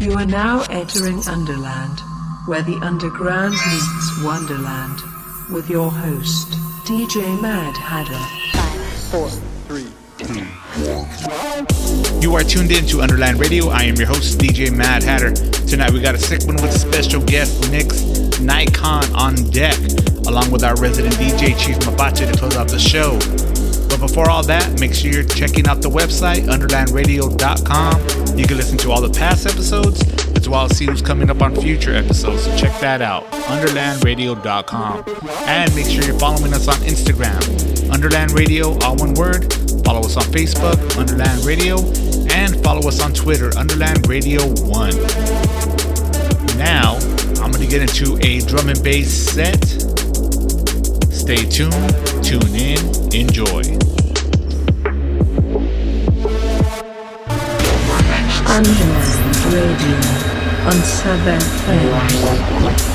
You are now entering Underland, where the underground meets Wonderland, with your host, DJ Mad Hatter. Five, four, three, two. You are tuned in to Underland Radio. I am your host, DJ Mad Hatter. Tonight we got a sick one with a special guest, Nix Nikon, on deck, along with our resident DJ Chief Mapache to close out the show. But before all that, make sure you're checking out the website, underlandradio.com. You can listen to all the past episodes, as well as see who's coming up on future episodes. So check that out, underlandradio.com. And make sure you're following us on Instagram, Underland Radio, all one word. Follow us on Facebook, Underland Radio, and follow us on Twitter, Underland Radio 1. Now, I'm going to get into a drum and bass set. Stay tuned, tune in, enjoy. Underland Radio on Sub FM.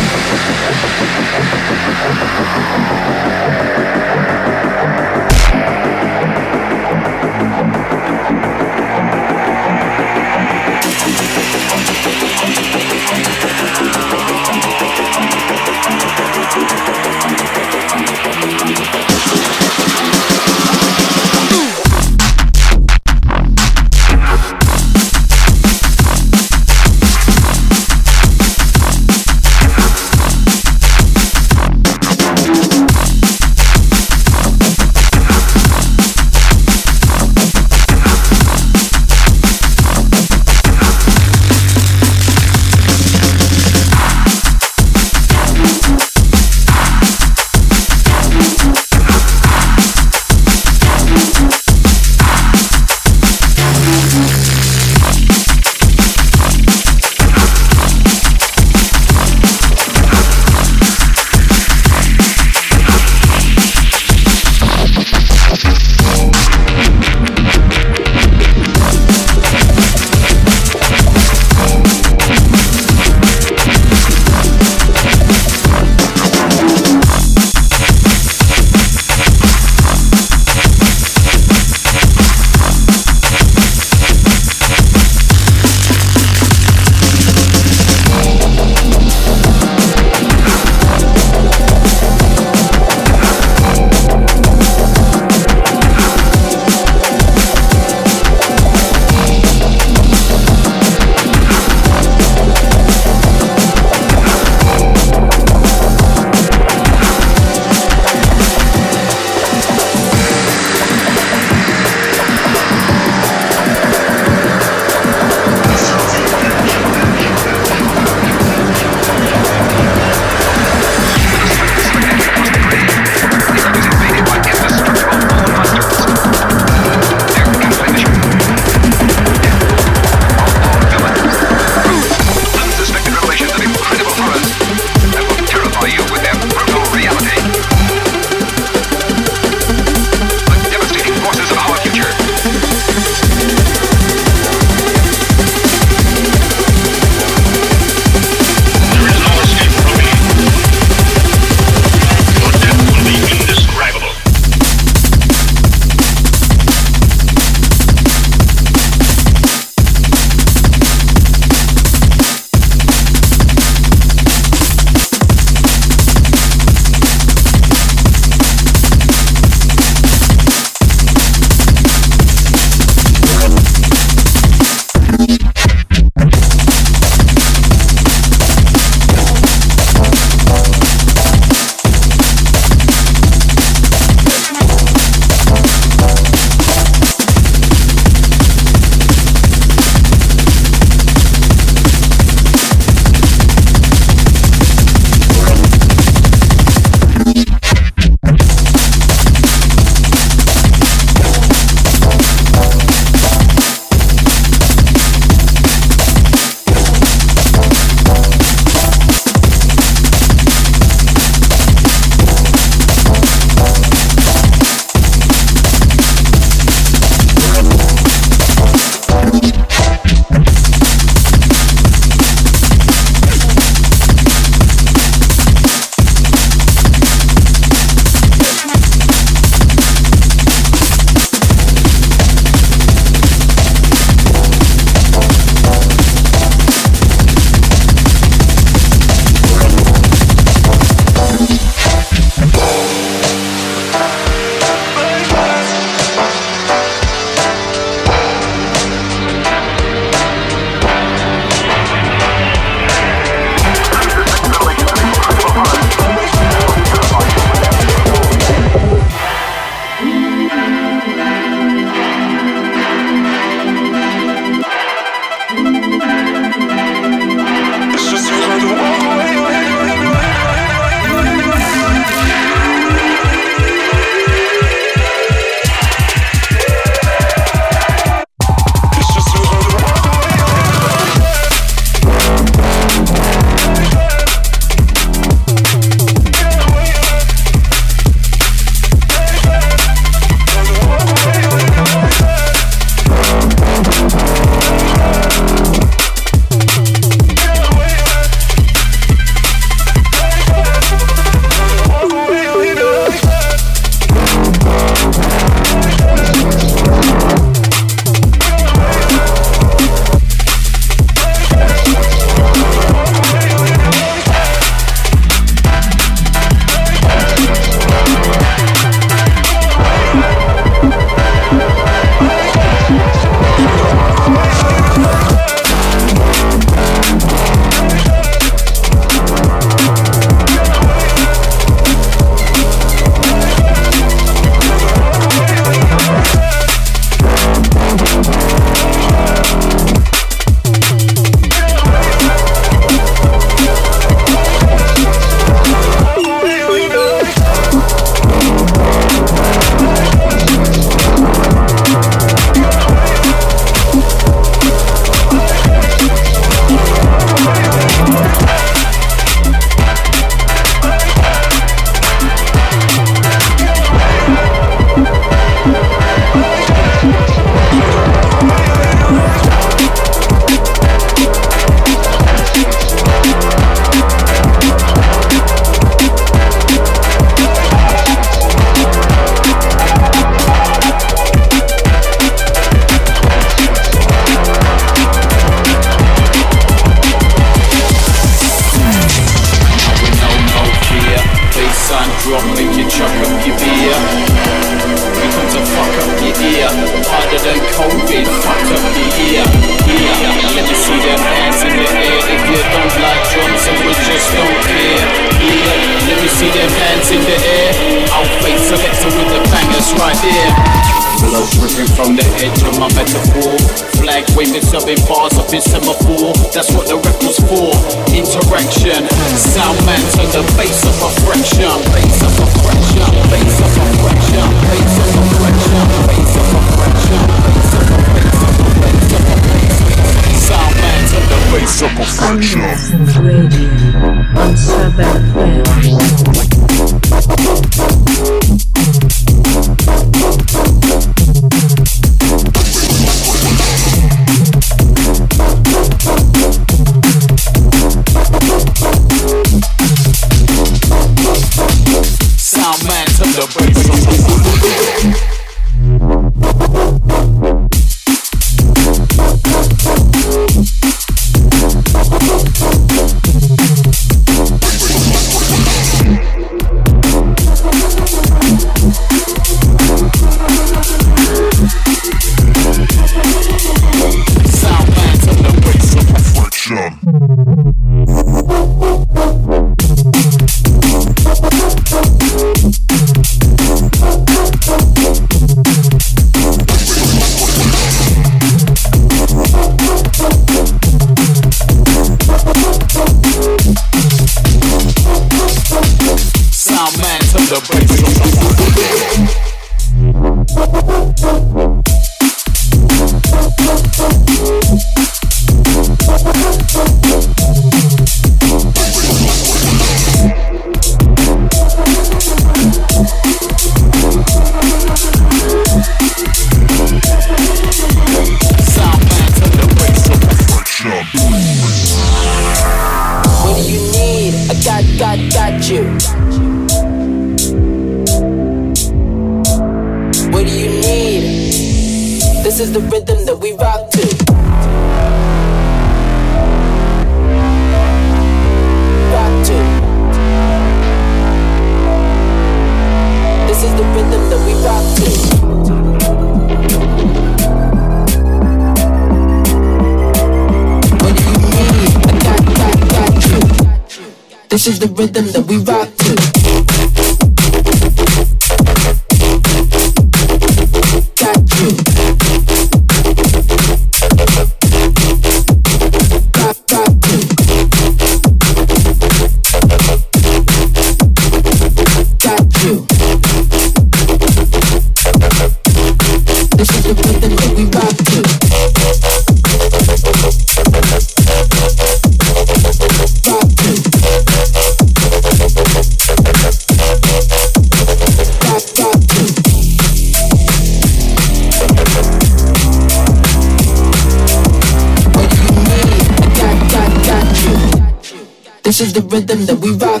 is the rhythm that we rock.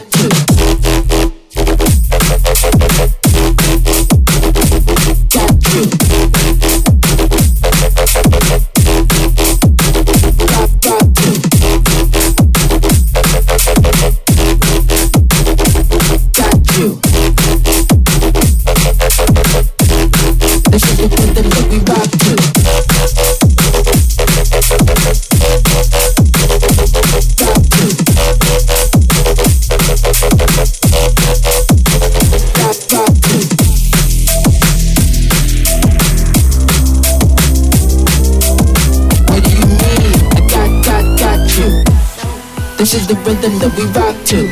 is the rhythm that we rock to.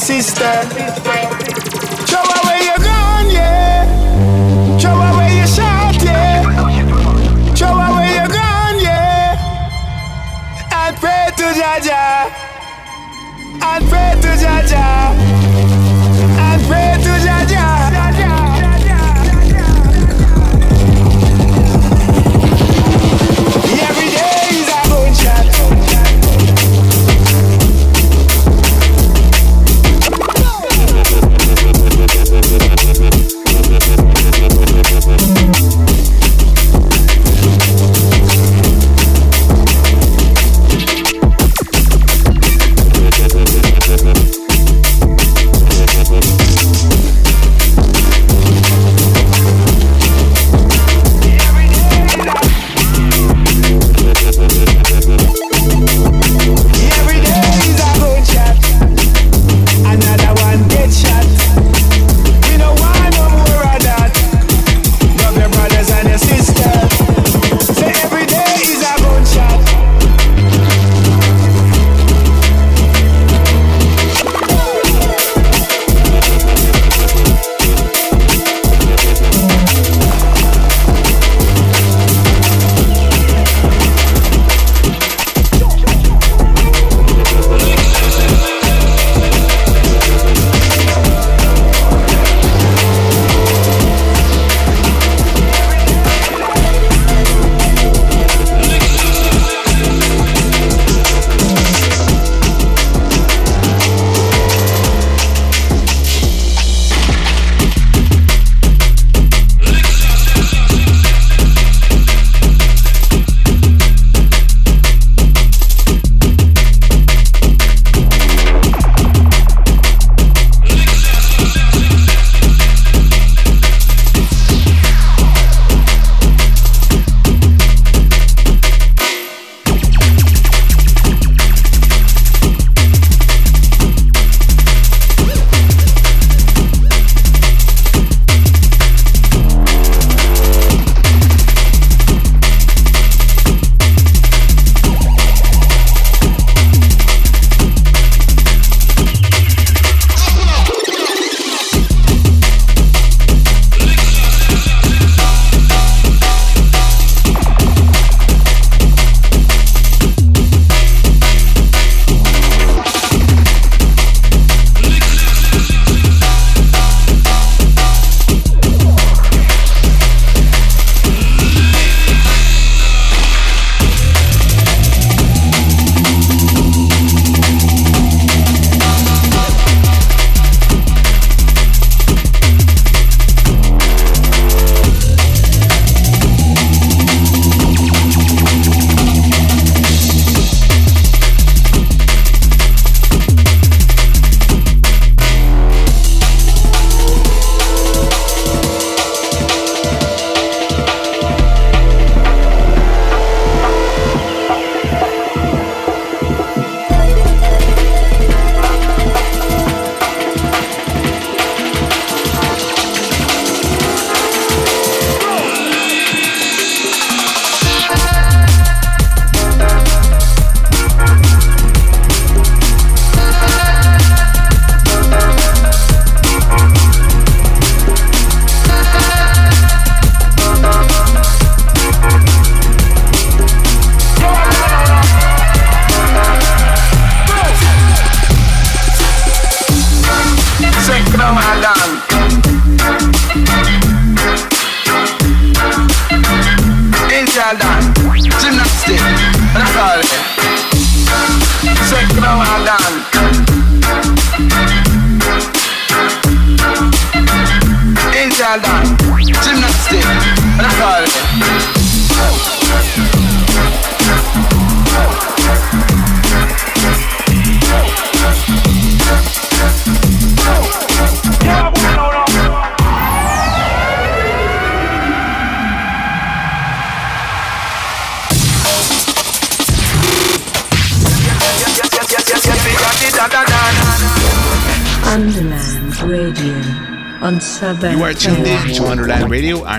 See.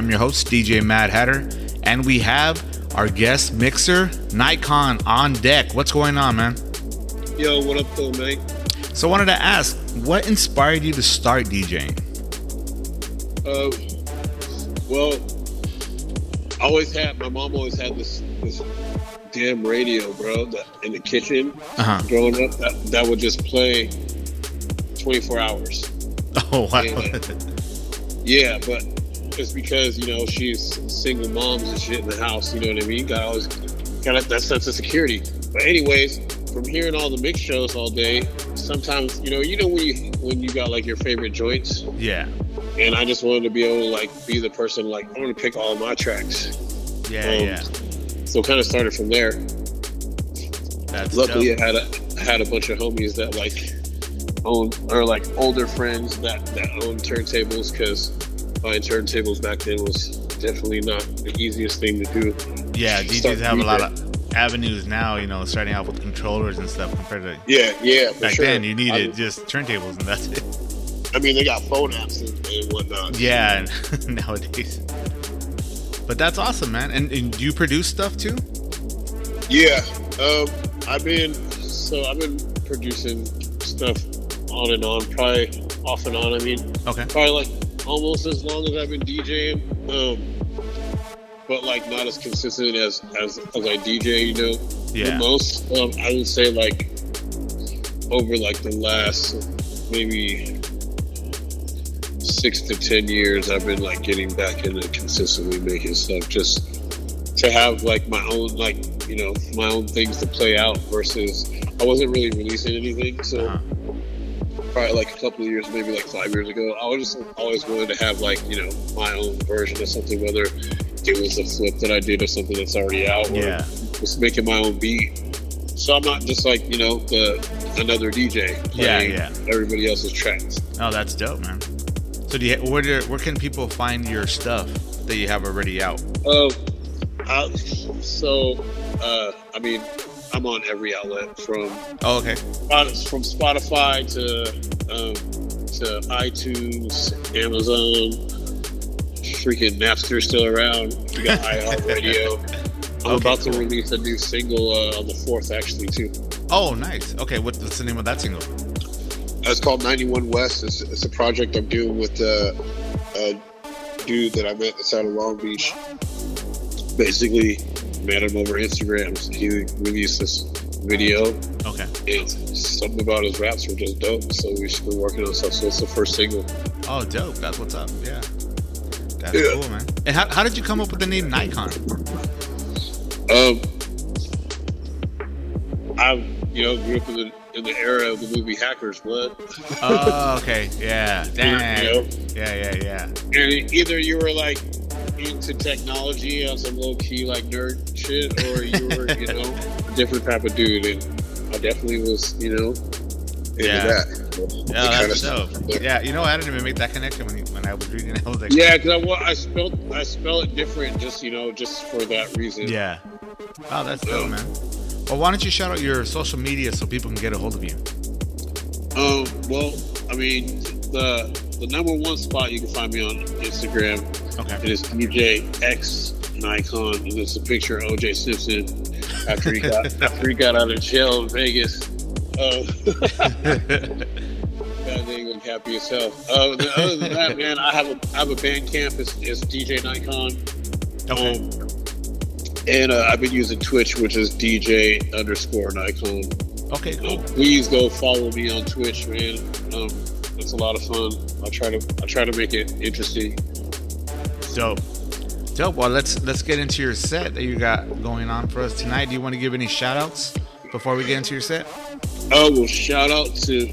I'm your host, DJ Mad Hatter, and we have our guest mixer, Nikon, on deck. What's going on, man? Yo, what up, though, man? So, I wanted to ask, what inspired you to start DJing? Uh, well, I always had my mom always had this this damn radio, bro, that in the kitchen. Uh-huh. Growing up, that that would just play twenty four hours. Oh, wow. Yeah. Yeah, but it's because you know she's single moms and shit in the house. You know what I mean? Got always got that- that sense of security. But anyways, from hearing all the mix shows all day, sometimes you know you know when you when you got like your favorite joints. yeah. and I just wanted to be able to like be the person like I'm gonna pick all my tracks. Yeah, Um, yeah. So kind of started from there. That's Luckily, dope. I had a I had a bunch of homies that like own or like older friends that that own turntables because buying turntables back then was definitely not the easiest thing to do. Yeah, DJs have a lot of avenues now, you know, starting out with controllers and stuff compared to Yeah, yeah. Back sure. then. You needed I, just turntables and that's it. I mean, they got phone apps and, and whatnot. Yeah, nowadays. But that's awesome, man. And, and do you produce stuff too? Yeah, um, I've been so I've been producing stuff on and on, probably off and on. I mean, Okay. probably like almost as long as I've been DJing, um, but like not as consistent as as, as I DJ. You know, Yeah. the most um, I would say like over like the last maybe six to ten years, I've been like getting back into consistently making stuff just to have like my own like you know my own things to play out versus I wasn't really releasing anything so Uh-huh. Probably like a couple of years maybe like five years ago I was just always wanted to have like you know my own version of something whether it was a flip that I did or something that's already out or Yeah. just making my own beat so I'm not just like you know the another DJ Yeah, playing yeah. everybody else's tracks Oh, that's dope, man. So do you, where do, where can people find your stuff that you have already out? Um, I, so, uh, I mean, I'm on every outlet from Oh, okay. From Spotify to um, to iTunes, Amazon, freaking Napster still around. We got iHeartRadio. I'm Okay, about to cool. release a new single uh, on the fourth, actually, too. Oh, nice. Okay, what, what's the name of that single? It's called 91 West. It's, it's a project I'm doing with uh, a dude that I met that's out of Long Beach. Basically, met him over Instagram. He released this video, Okay. and something about his raps were just dope. So we've been working on stuff. So it's the first single. Oh, dope. That's what's up. Yeah. That's Yeah. cool, man. And how, how did you come up with the name Nikon? Um, I, you know, grew up in the in the era of the movie Hackers. What? Oh, okay. Yeah. Dang. You know? Yeah, yeah, yeah. And either you were like into technology on some low key like nerd shit, or you were, you know, a different type of dude. And I definitely was, you know, Yeah. that. Yeah, that's dope. Yeah, you know, I didn't even make that connection when, you, when I was reading. I was like, Yeah, because I, I spelled I spell it different, just you know, just for that reason. Yeah. Wow, that's dope, man. Well, why don't you shout out your social media so people can get a hold of you? Um. Well, I mean, the the number one spot you can find me on Instagram. Okay. It is DJ X Nikon, and it's a picture of OJ Simpson after he got after he got out of jail in Vegas. Uh, that thing looked happy hell. Uh, the- other than that, man, I have a I have a Bandcamp. It's, it's DJ Nikon. Okay. Um, and uh, I've been using Twitch, which is DJ underscore Nikon. Okay, cool. Um, please go follow me on Twitch, man. Um, it's a lot of fun. I try to I try to make it interesting. Dope. Dope. Well, let's let's get into your set that you got going on for us tonight. Do you want to give any shout outs before we get into your set? Oh well, shout out to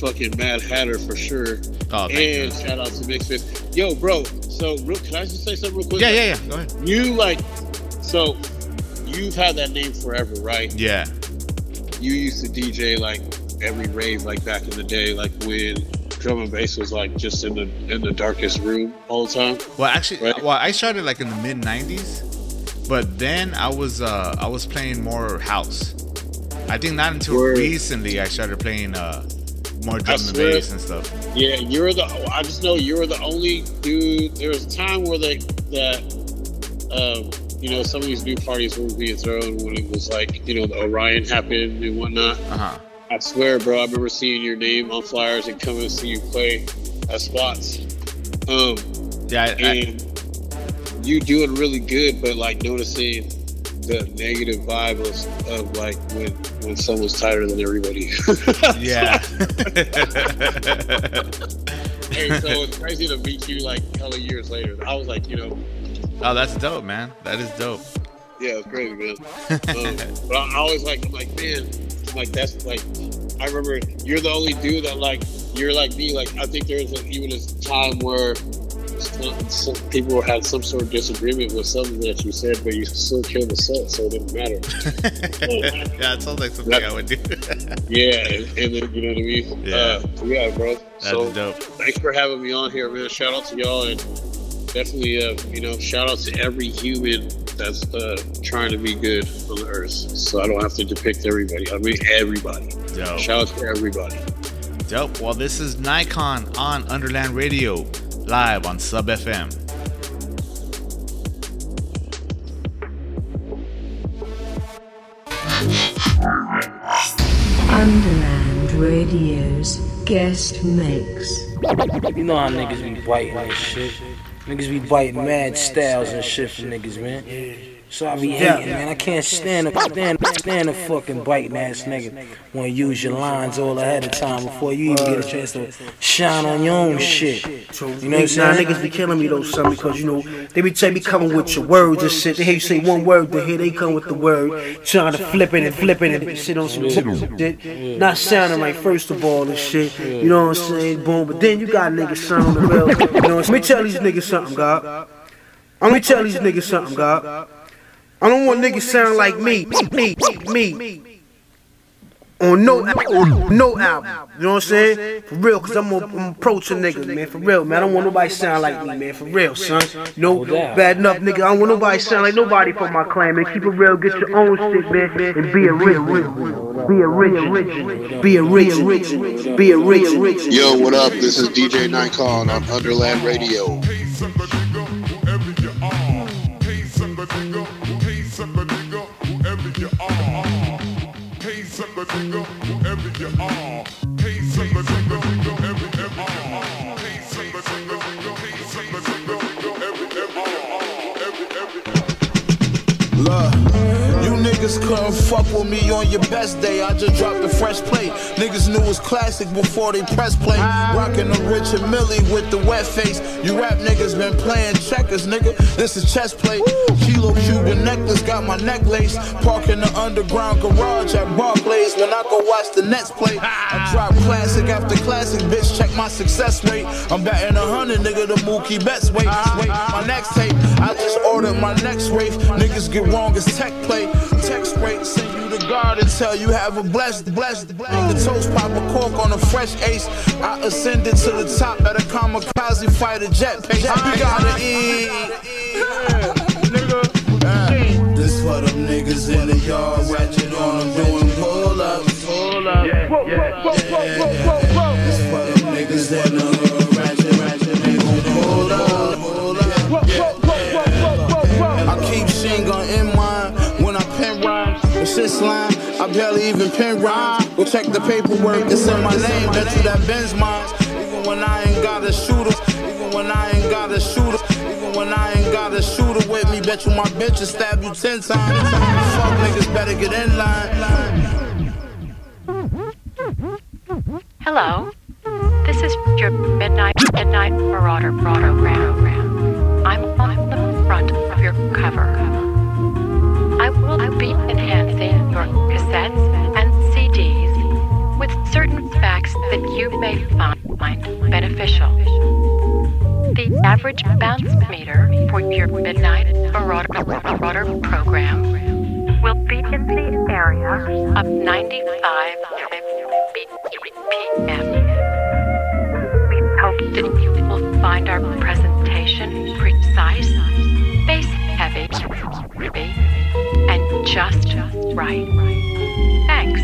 fucking Mad Hatter for sure, Oh, and shout out to Mixfit. Yo, bro. So, real, can I just say something real quick? Yeah, yeah, yeah. Go ahead. You like, so you've had that name forever, right? Yeah. You used to DJ like every rave, like back in the day, like when drum and bass was like just in the in the darkest room all the time. Well, actually, Right. well, I started like in the mid '90s, but then I was uh I was playing more house. I think not until Word. recently I started playing uh more drum and bass and stuff. Yeah, you're the. I just know you're the only dude. There was a time where they that, um, you know, some of these new parties were being thrown when it was like, you know, the Orion happened and whatnot. Uh-huh. I swear, bro, I remember seeing your name on flyers and coming to see you play at spots. Um, yeah, I, and I, you doing really good, but like noticing the negative vibe of, of like when when someone's tighter than everybody. yeah. hey, so it's crazy to meet you like a couple years later. I was like, you know. Oh, that's dope, man. That is dope. Yeah, it's crazy, man. um, but I, I always like, I'm like, man, like that's like. I remember you're the only dude that like you're like me. Like I think there's a, even a time where some, some people had some sort of disagreement with something that you said, but you still killed the set, so it didn't matter. yeah, it sounds like something that, I would do. yeah, and, you know what I mean. Yeah, uh, yeah, bro. That's so dope. Thanks for having me on here, man. Shout out to y'all, and definitely, uh, you know, shout out to every human that's uh, trying to be good on the earth. So I don't have to depict everybody. I mean everybody. Dope. Shout out to everybody. Dope. Well, this is Nikon on Underland Radio live on Sub FM. Underland Radio's guest mix. You know how niggas be biting and shit. Niggas be biting mad styles and shit for niggas, man. So I be hating, man. I can't stand a stand, stand a fucking biting ass nigga Wanna use your lines all ahead of time before you even get a chance to shine on your own shit. You know what I'm saying? Niggas be killing me though, son, because you know they be they be coming with your words and shit. They hear you say one word, then here they come with the word, trying to flip it and flip it and shit on some shit. Not sounding right first of all and shit. You know what I'm saying? Boom. But then you got niggas sound on the real. You know, what I'm saying? let me tell these niggas something, God. Let me tell these niggas something, God. I don't want niggas sound like me, me, me, me. On no, on no album. You know what I'm saying? For real, cause I'm, a, I'm approaching niggas, man. For real, man. I don't want nobody sound like me, man. For real, son. No, bad enough, nigga. I don't want nobody sound like nobody from my clan, man. Keep it real, get your own shit, man, and be a real, be a rich, be a rich, rich, be a rich, rich. Yo, what up? This is DJ Nikon on Underland Radio. Look, niggas couldn't fuck with me on your best day. I just dropped a fresh plate. Niggas knew it was classic before they press play. Rockin' the Richard Mille with the wet face. You rap niggas been playing checkers, nigga. This is chess play. Kilo Cuban necklace got my neck laced. Park in the underground garage at Barclays when I go watch the Nets play. I drop classic after classic, bitch. Check my success rate. I'm batting a hundred, nigga. The Mookie Betts wait. Wait, my next tape. I just ordered my next wave. Niggas get wrong as tech play. Text rate, send you the guard and tell you have a blessed, blessed, blessed. The toast pop a cork on a fresh ace. I ascended to the top at a kamikaze fighter jet pace. You gotta eat. Yeah, nigga. This for them niggas in the yard, ratchet on them doing pull ups. Pull up. Yeah, yeah, yeah. This for them niggas in the shit slime, I barely even pen rhymes. Go check the paperwork, it's in my name. Bet you that Ben's mine. Even when I ain't got a shooter, even when I ain't got a shooter, even when I ain't got a shooter with me, bet you my bitch will stab you ten times. Fuck niggas better get in line. Hello. This is your midnight midnight marauder program. I'm on the front of your cover. I will be enhancing your cassettes and CDs with certain facts that you may find beneficial. The average bounce meter for your midnight marauder, program will be in the area of 95 BPM We hope that you will find our presentation precise, just right. Thanks.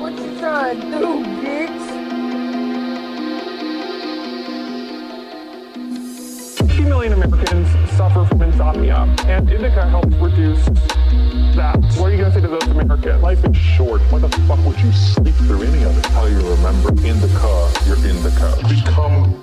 What you trying to do, bitch? Two million Americans suffer from insomnia, and Indica helps reduce that. What are you going to say to those Americans? Life is short. Why the fuck would you sleep through any of it? How you remember Indica, you're Indica. Become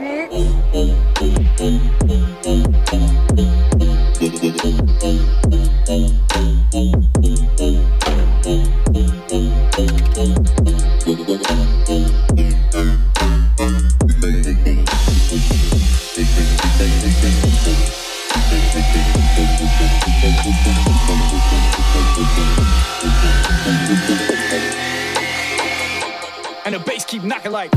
And the bass keep knocking like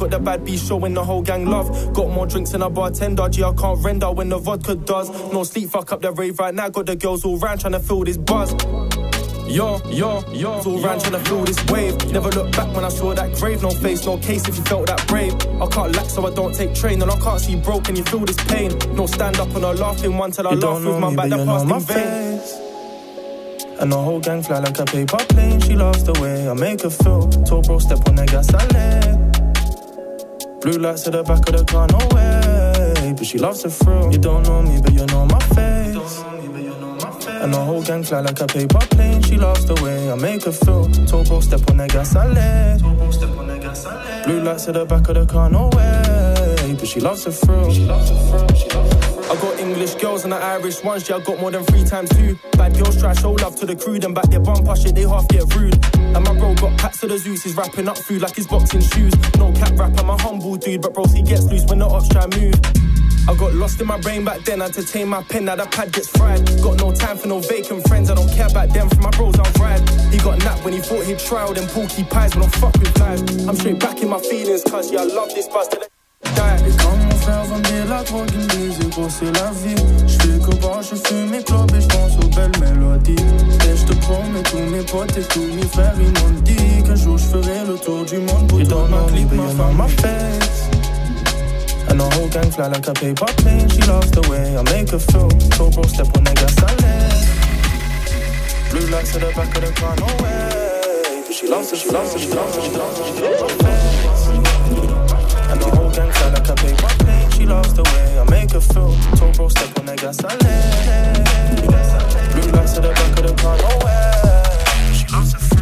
got the bad B showing the whole gang love. Got more drinks than a bartender, G, I can't render when the vodka does. No sleep, fuck up the rave right now. Got the girls all round trying to feel this buzz. Yo, yo, yo, all round trying to feel this wave. Never look back when I saw that grave. No face, no case if you felt that brave. I can't lack, so I don't take train. And I can't see broke, and you feel this pain? No stand up and I laughing one till I you laugh with my back that passed in vain. Face. And the whole gang fly like a paper plane. She loves the way I make her feel. Tall bro, step on the gas, I let. Blue lights at the back of the car, no way. But she loves the thrill. You don't know me, but you know my face. And the whole gang fly like a paper plane. She loves the way I make her feel. Bro, step on the gas, I let. Blue lights at the back of the car, no way. But she loves the thrill. She loves the thrill. She loves the thrill. I got English girls and the Irish ones, yeah, I got more than three times two. Bad girls try show love to the crew, then back their bumper shit, they half get rude. And my bro got packs to the Zeus, he's wrapping up food like his boxing shoes. No cap rap, I'm a humble dude, but bro, he gets loose when the ops try move. I got lost in my brain back then, I entertain my pen, now the pad gets fried. Got no time for no vacant friends, I don't care about them, for my bros I'll ride. He got napped when he thought he'd try all them porky pies, but I'm fuck with. I'm straight back in my feelings, cause yeah, I love this buzz till frère dire la drogue, il me disait gros c'est la vie. J'fais que boire, je fume mes clopes et j'pense aux belles mélodies. Et j'te promets tous mes potes et tous mes frères ils m'ont dit Qu'un jour j'ferai le tour du monde pour toi ma clip, ma femme, ma face And the whole gang fly like a paper plane She loves the way I make her feel. So bro step on the gas, I Blue lights at the back of the car, no way. She loves it, she loves it, she loves it, she loves it, she loves it, loves the way I make her feel. Tall bro step on the gas, I let. Blue lights to the back of the car, no way. She loves the free.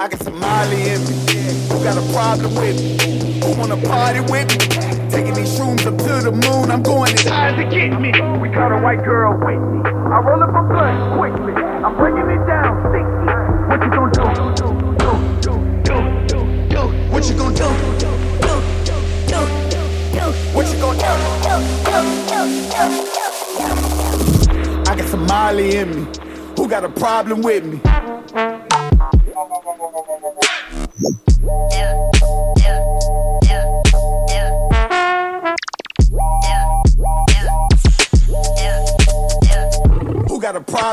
I got some Molly in me. Who got a problem with me? Who wanna party with me? Taking these shrooms up to the moon. I'm going as high as to get me. We got a white girl with me. I roll up a blunt quickly. I'm breaking it down sticky. What you gonna do? What you gonna do? What you gonna do. I got some Molly in me. Who got a problem with me?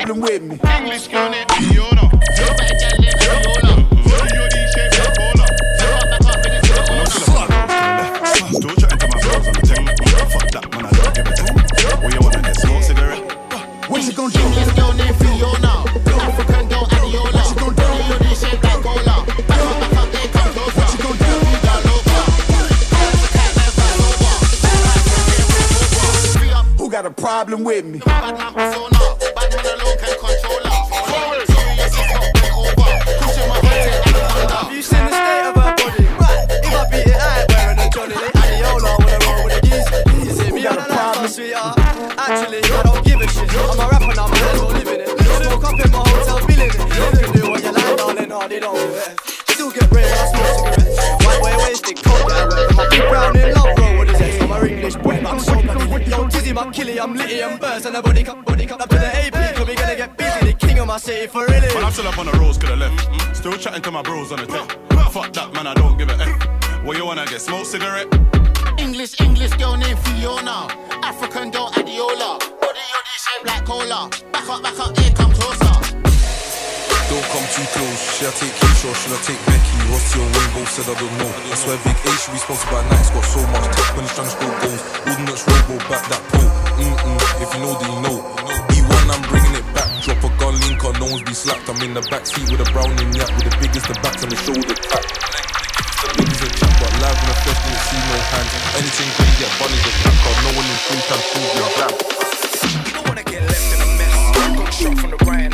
Problem with me? English girl named Fiona. What you gonna do? English girl named Fiona. African girl Adiola. What you gonna do? Body shaped like cola. Back up, back up, they come closer. What you gonna do? You got loca. Who got a problem with me? Yo, Tizzy, my killie, I'm litty and burst, and a body cup, body cup up to the AP. Cause we gonna get busy, the king of my city for really. Man, I'm still up on the roads, could have left. Still chatting to my bros on the tech. Fuck that, man, I don't give a F. What you wanna get? Smoke cigarette? English, English girl named Fiona. African girl Adiola. Body yoddy shaped like cola. Back up, back up, here, come closer. Don't come too close. Should I take Keisha or should I take Becky? What's your rainbow? Said I don't know. I swear Big A should be sponsored by Nike's got so much tech when he's trying to score goals. Ordnance Robo back that pole. Mm-mm, if you know, then you know. E1, I'm bringing it back. Drop a gun link on, no one's be slapped. I'm in the back seat with a browning yak with the biggest the backs on the shoulder. The niggas a chat, but live in the flesh, didn't see no hands. Anything can get bunnies a crack card. No one in full time prove your blam. You don't wanna get left in a mess. Got shot from the right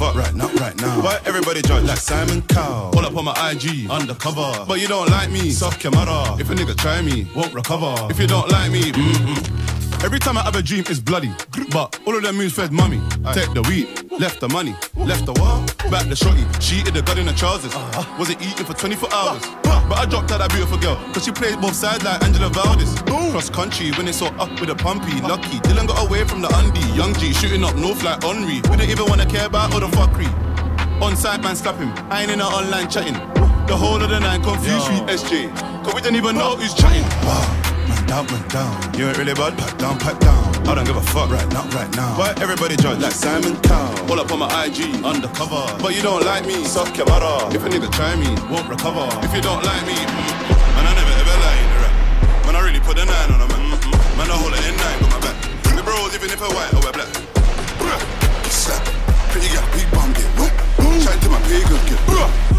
fuck right now, right now. Why everybody judge like Simon Cowell? Pull up on my IG, undercover. But you don't like me, suck your mother. If a nigga try me, won't recover. If you don't like me, mm-mm. Every time I have a dream, it's bloody. But all of them moves fed mummy. Take the weed, left the money, left the what? Back the shotty. She eated the gut in the trousers. Wasn't eating for 24 hours. But I dropped out that beautiful girl, cause she played both sides like Angela Valdez. Cross country, when it's all up with a pumpy. Lucky, Dylan got away from the undie. Young G shooting up north like Henri. We don't even wanna care about all the fuckery. On side man slap him. I ain't in a online chatting. The whole of the night confused with SJ. Cause we don't even know who's chatting. Man down, man down. You ain't really bad, pat down, pat down. I don't give a fuck right now, right now. Why everybody judge like Simon Cowell? Pull up on my IG, undercover. But you don't like me, your mother. If a nigga try me, won't recover. If you don't like me, mm, man, I never ever lie in the rap. Man, I really put a nine on a man. Mm, man, I hold it in nine, got my back. The bros, even if I white or we're black. Bruh, slap. Pretty girl, big bum get. Boom. To my pay good get. Bruh,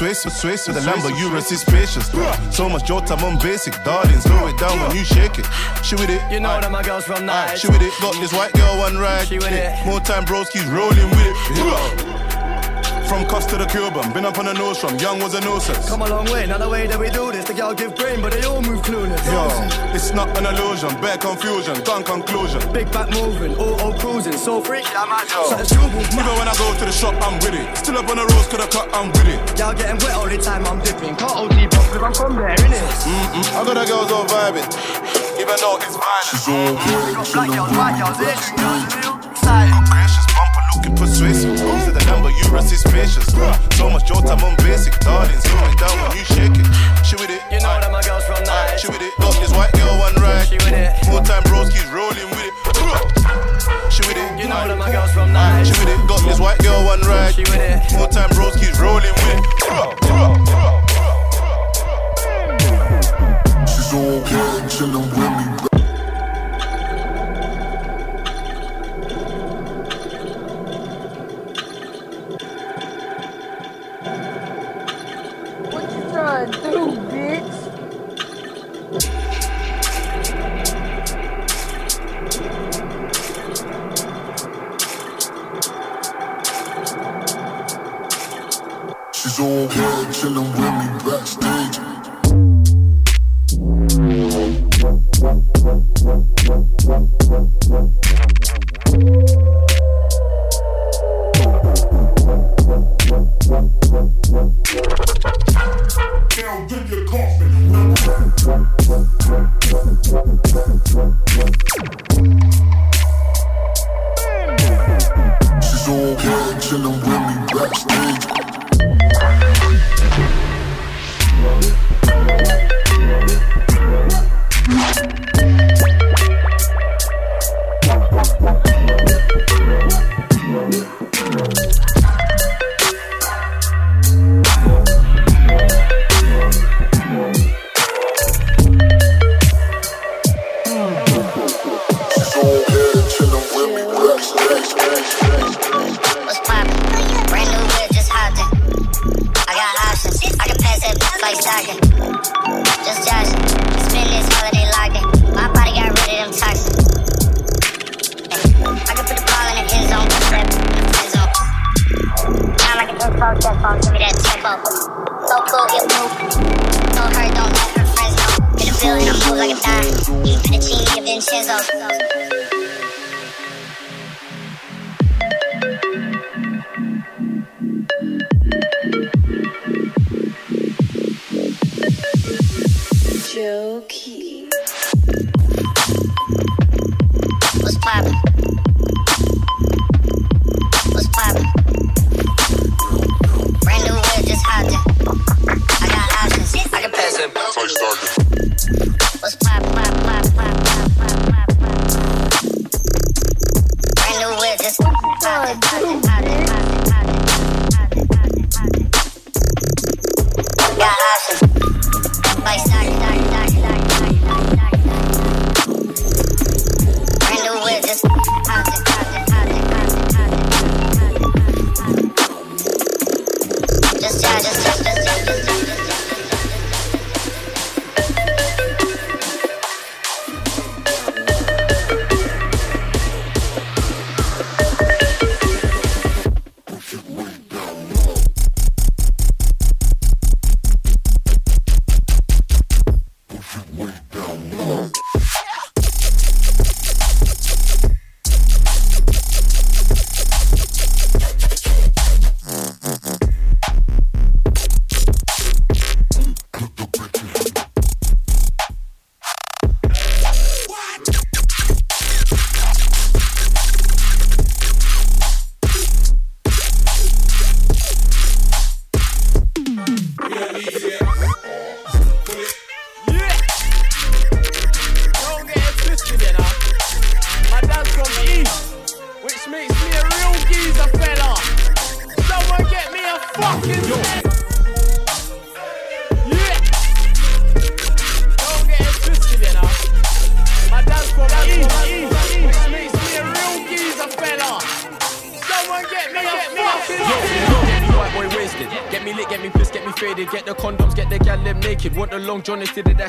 looking persuasive, persuasive. The Lambo Urus is spacious. So much Jota, I'm on basic. Darling, slow it down when you shake it. She with it. You know that my girls from night. She with it. Got this white girl one ride. She with it. More time, bros broski's rolling with it. From cuss to the Cuban, been up on the nose from young was a nuisance. Come a long way, not the way that we do this. The girl give brain, but they all move clueless. Yo, it's not an illusion, bare confusion, done conclusion. Big back moving, auto cruising, so freaky, I'm at Even when I go to the shop, I'm with it. Still up on the roads, could I cut, I'm with it. Y'all getting wet all the time, I'm dipping. Can't deep up, cause I'm from there, innit? Mm-mm. I got the girls all vibing, even though it's violent. She's all Black girls, white girls, looking persuasive. Comes to the number, you resist spacious. So much your time on basic, darling. Slowing down when you shake it. She with it. You know that my girls from night. She with it. Got this white girl one right. She with it. Full time broskies rolling with it. She with it. You know that my girls from night. She with it. Got this white girl one right. She with it. Full time broskies rolling with it. She's all good, chillin' with me.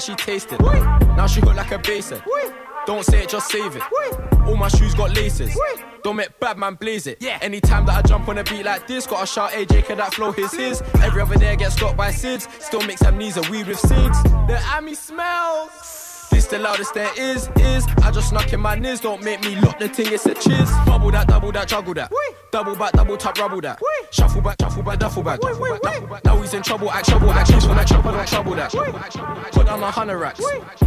She tasted. Now she hooked like a basin. Don't say it, just save it. All my shoes got laces. Don't make bad man blaze it. Yeah. Anytime that I jump on a beat like this, gotta shout AJ, can that flow his his? Every other day I get stopped by SIDS. Still mix amnesia weed with SIDS. The Ami smells. This the loudest there is, is. I just snuck in my knees, don't make me look the thing, it's a chiz. Bubble that, double that, juggle that. Double back, double tap, rubble that. Shuffle back, shuffle back, duffel bag. Now he's in trouble, act trouble, act trouble, act trouble, act trouble that. Put down a hundred racks.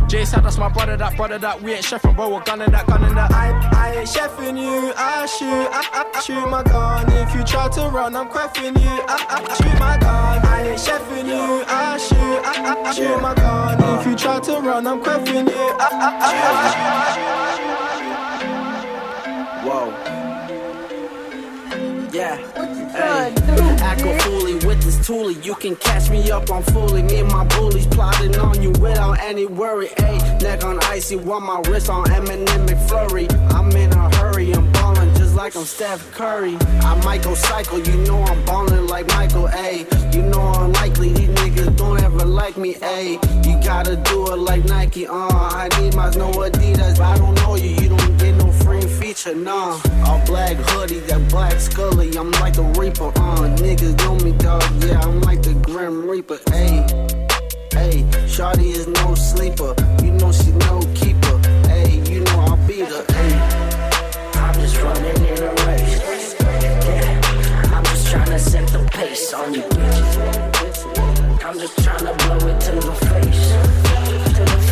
Jay said that's my brother, that brother, that. We ain't chefing, bro, we're gunning that, gunning that. I, I ain't chefing you, I shoot, I, I, I shoot my gun. If you try to run, I'm crafting you, I, I, I shoot my gun. I ain't chefing you, I shoot, I, I, I shoot my gun. If you try to run, I'm crafting you, I, I, I, I. Yeah. Hey. Act a with this toolie. You can catch me up on fooling. Me and my bullies plotting on you without any worry. Hey, neck on icy, want my wrist on M&M McFlurry. I'm in a hurry, I'm ballin' just like I'm Steph Curry. I might go cycle, you know I'm ballin' like Michael A. You know I'm likely, these niggas don't ever like me, A. You gotta do it like Nike, uh. I need my no Adidas. I don't know you, you don't get no free feature, nah. All black hoodie, that black scully, I'm like the Reaper, uh. Niggas know me, dog, yeah, I'm like the Grim Reaper, ayy. Ayy, Shawty is no sleeper, you know she no keeper, ayy, you know I'll beat her, ayy. I'm just running in a race, yeah. I'm just trying to set the pace on you bitches. I'm just trying to blow it to the face, to the face.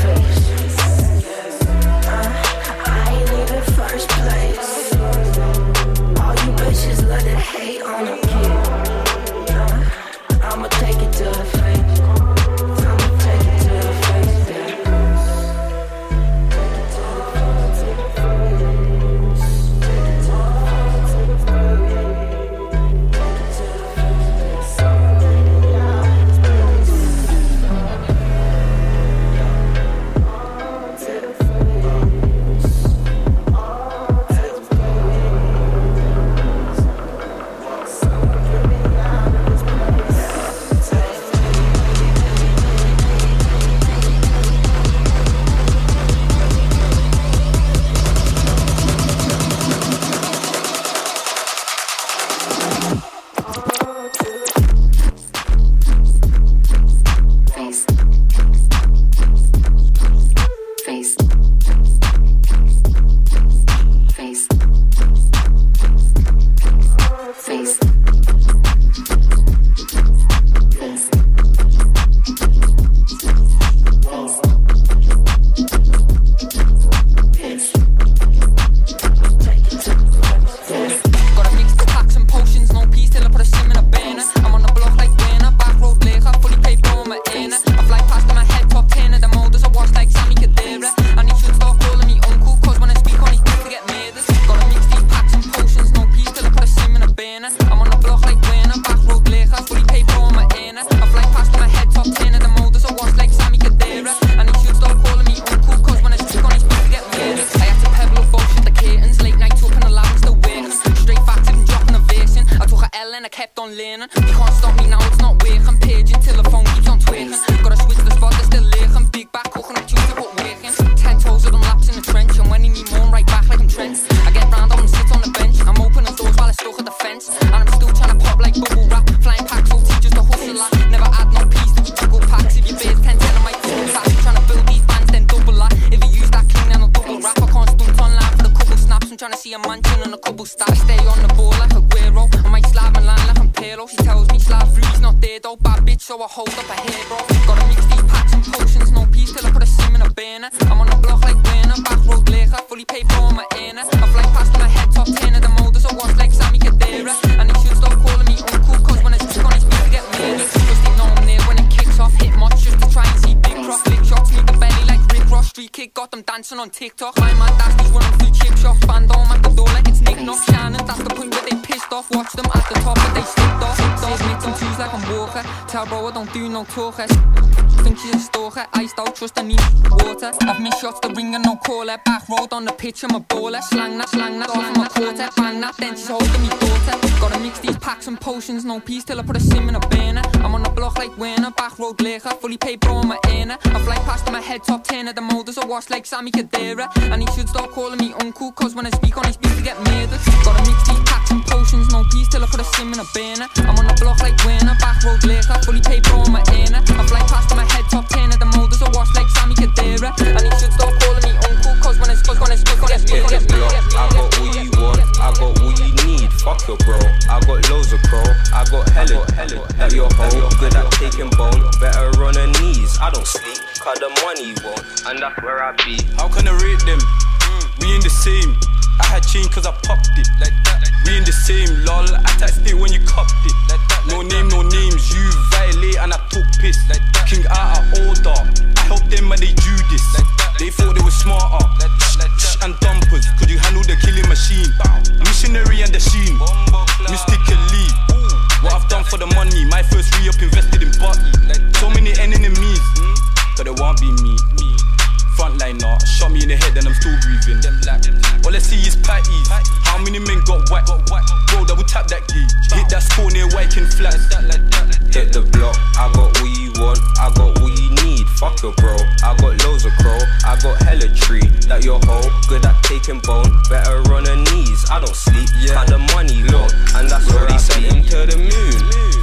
Got loads of crow, I got hella tree. That your hoe, good at taking bone, better on her knees. I don't sleep, yeah. the money low, and that's where he sent him to the moon.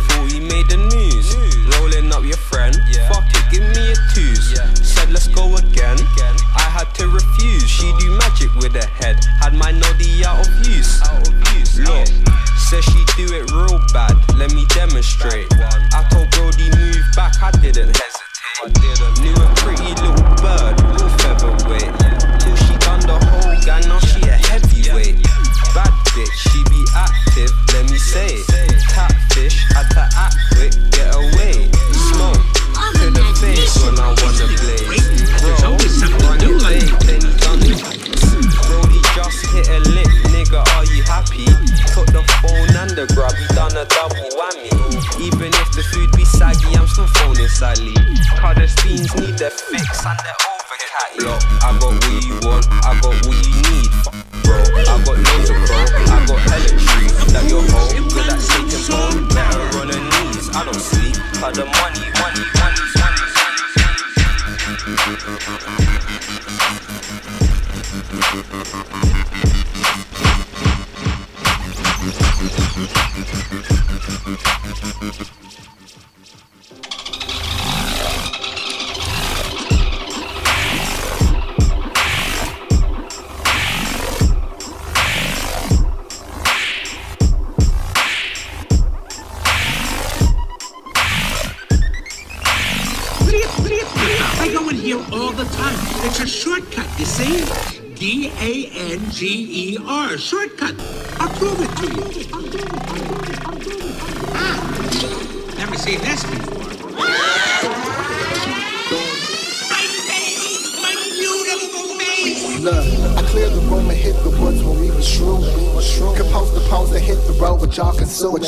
Thought he made the news, rolling up your friend. Fuck it, give me a twos. Said let's go again. I had to refuse. She do magic with her head, had my noddy out of use. Their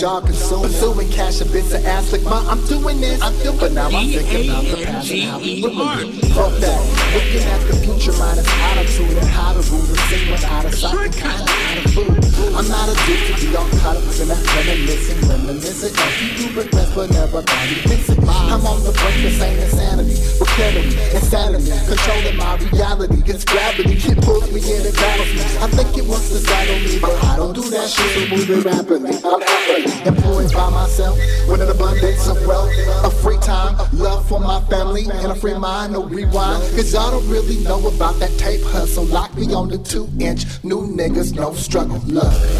y'all consume. Pursuing cash and bits of ass like ma, I'm doing this. I'm doing but now I'm thinking about the past and how we Fuck that. Looking at the future minus attitude and how to rule the scene without a sight and kind of out of food. I'm not addicted to y'all caught up in that reminiscing, reminiscing. Now you do regrets but never thought controlling my reality. It's gravity, it pulls me in and battles me. I think it wants to saddle me, but I don't do that shit. So moving rapidly, I'm happily employed by myself with an abundance of wealth, a free time, love for my family, and a free mind. No rewind, cause y'all don't really know about that tape hustle. Lock me on the two inch, new niggas, no struggle, love.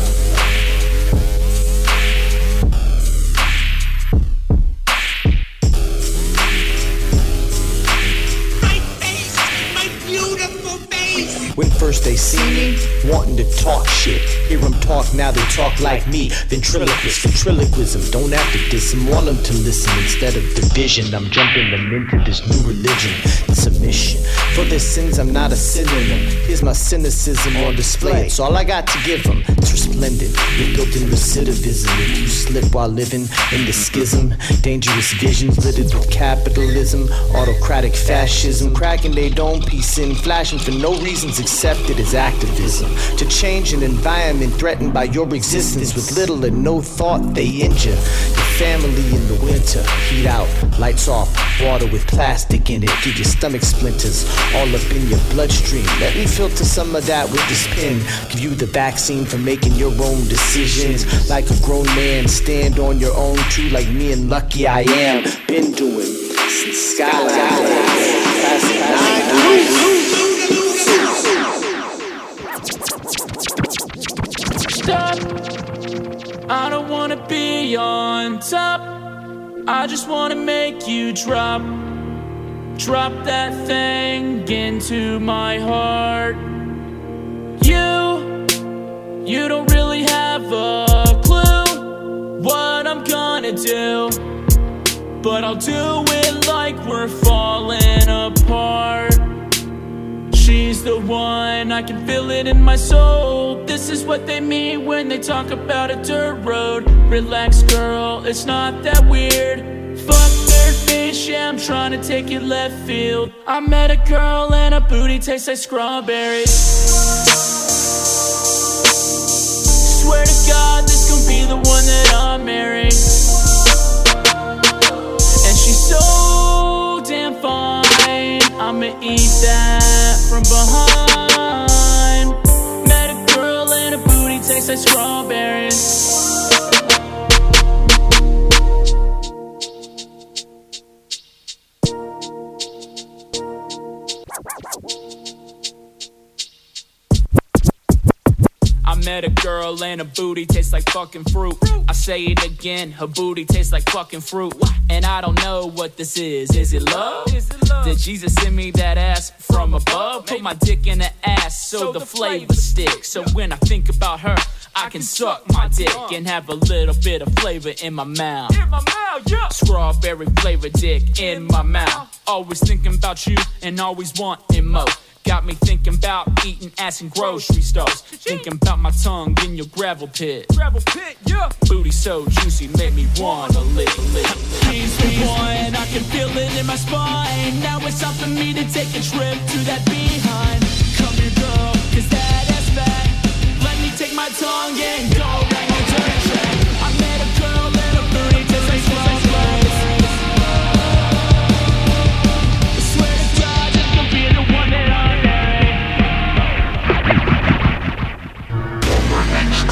Wanting to talk shit. Hear them talk, now they talk like me. Ventriloquist, ventriloquism. Don't have to diss them, want them to listen instead of division. I'm jumping them into this new religion. Submission. For their sins, I'm not a synonym. Here's my cynicism on display. It's all I got to give them. Splendid. You're built in recidivism. If you slip while living in the schism, dangerous visions littered with capitalism, autocratic fascism, cracking they dome piece in, flashing for no reasons accepted as activism. To change an environment threatened by your existence with little and no thought they injure. Family in the winter, heat out, lights off, water with plastic in it, give your stomach splinters all up in your bloodstream. Let me filter some of that with this pen, give you the vaccine for making your own decisions. Like a grown man, stand on your own too, like me and Lucky I am. Been doing since Skyline. Stop. I don't wanna be on top. I just wanna make you drop. Drop that thing into my heart. You, you don't really have a clue what I'm gonna do. But I'll do it like we're falling apart. She's the one, I can feel it in my soul. This is what they mean when they talk about a dirt road. Relax, girl, it's not that weird. Fuck third face, yeah, I'm trying to take it left field. I met a girl and her booty tastes like strawberries. Swear to God, this gon' be the one that I marry. And she's so damn fine. I'ma eat that from behind. Met a girl and her booty tastes like strawberries. Met a girl and her booty tastes like fucking fruit. I say it again, her booty tastes like fucking fruit. And I don't know what this is. Is it love? Did Jesus send me that ass from above? Put my dick in her ass so the flavor sticks. So when I think about her, I can suck my dick and have a little bit of flavor in my mouth. Strawberry flavor dick in my mouth. Always thinking about you and always wanting more. Got me thinking about eating ass in grocery stores. Thinking about my tongue in your gravel pit. Gravel pit, yeah. Booty so juicy, make me wanna lick, lick. She's the one, I can feel it in my spine. Now it's time for me to take a trip to that behind. Come here, girl, cause that ass fat. Let me take my tongue and go right on dirt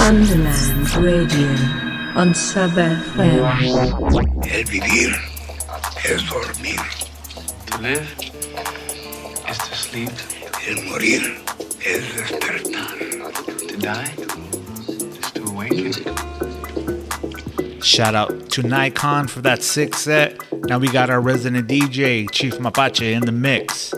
Underland Radio on Sub FM. El vivir es dormir. To live is to sleep. El morir es despertar. To die is to awaken. Shout out to Nikon for that six set. Now we got our resident DJ, Chief Mapache, in the mix.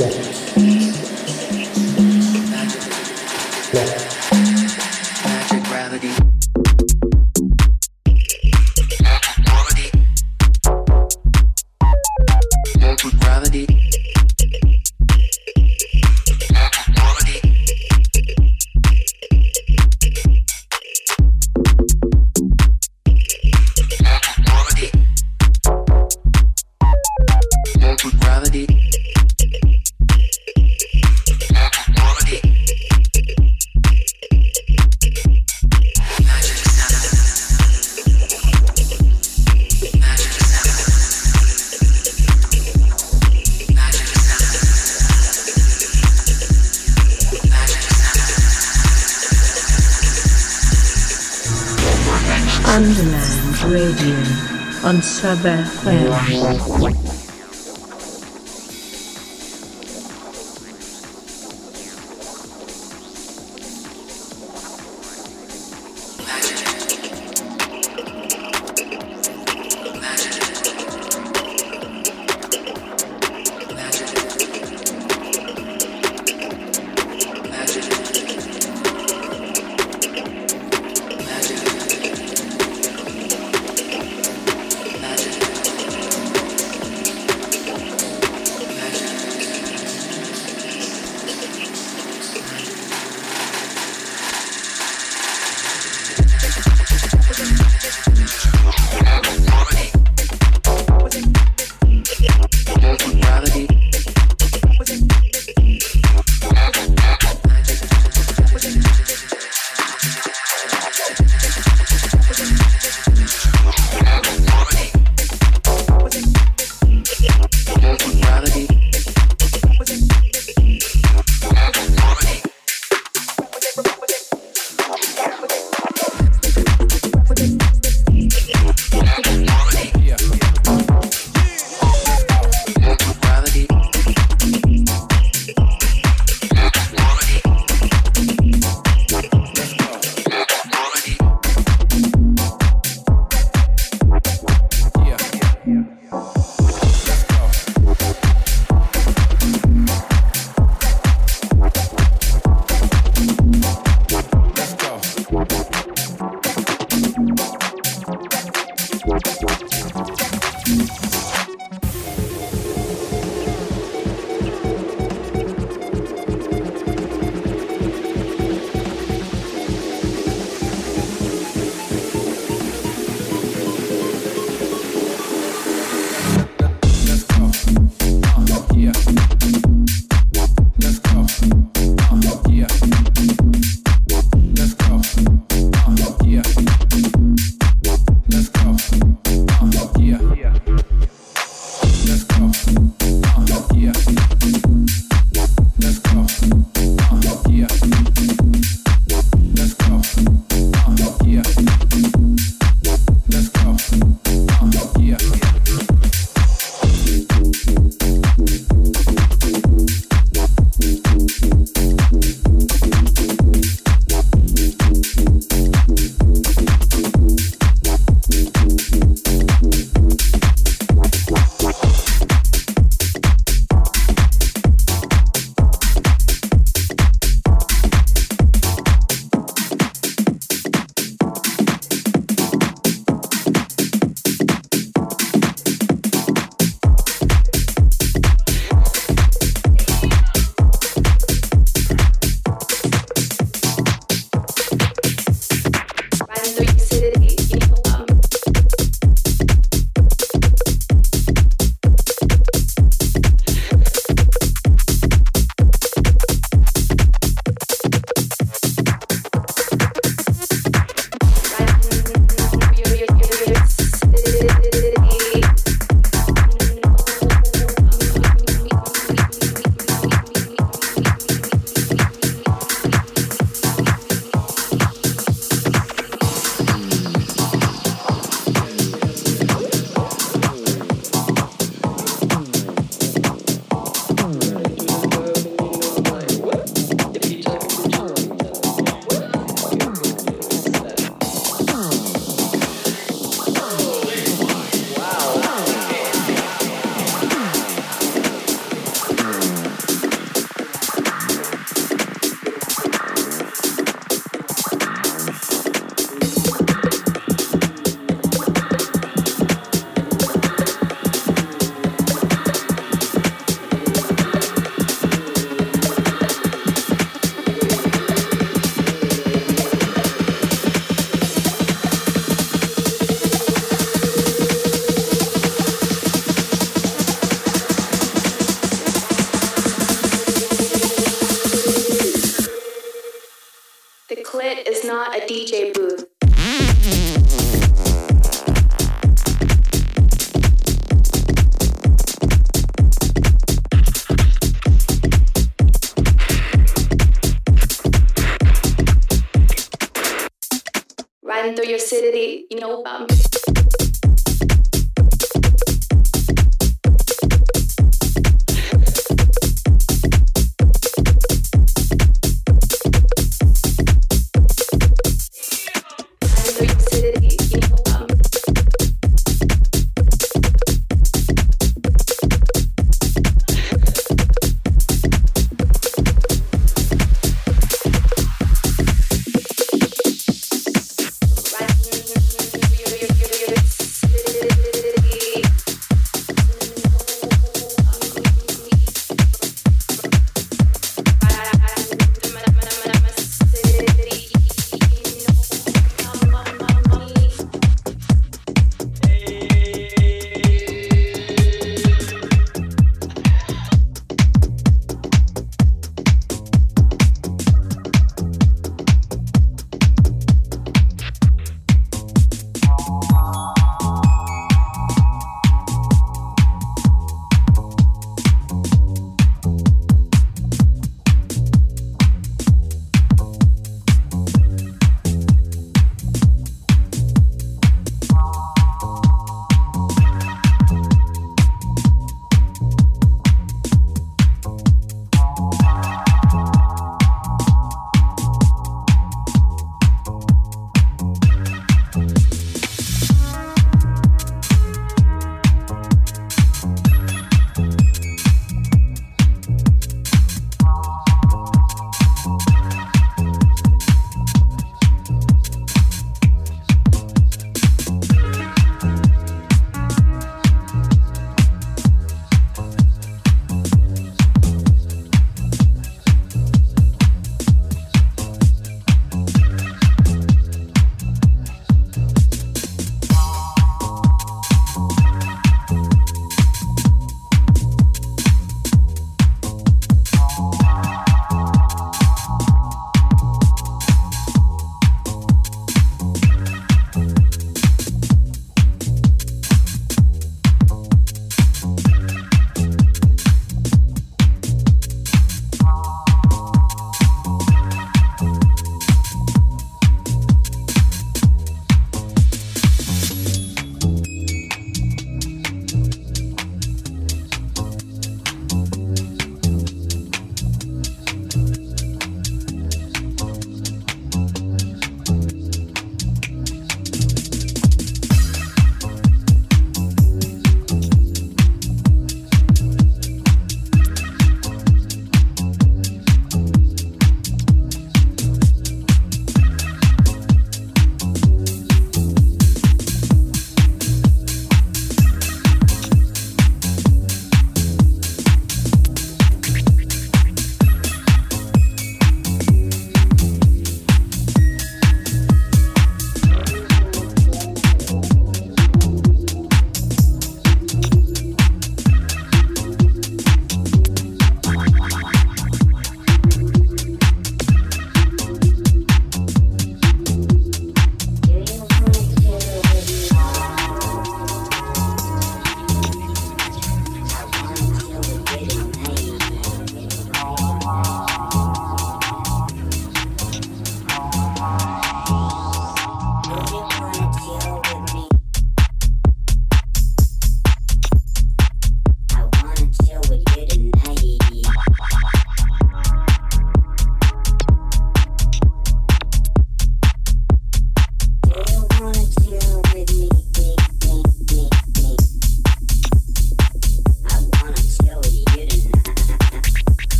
Tesla.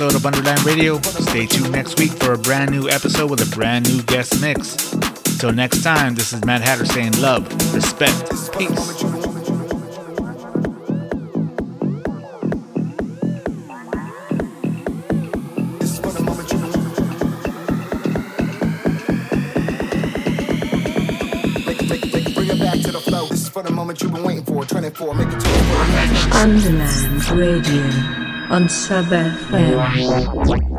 episode of Underline Radio. Stay tuned next week for a brand new episode with a brand new guest mix. Until next time, this is Matt Hatter saying love, respect, peace. Underland Radio on Sub FM.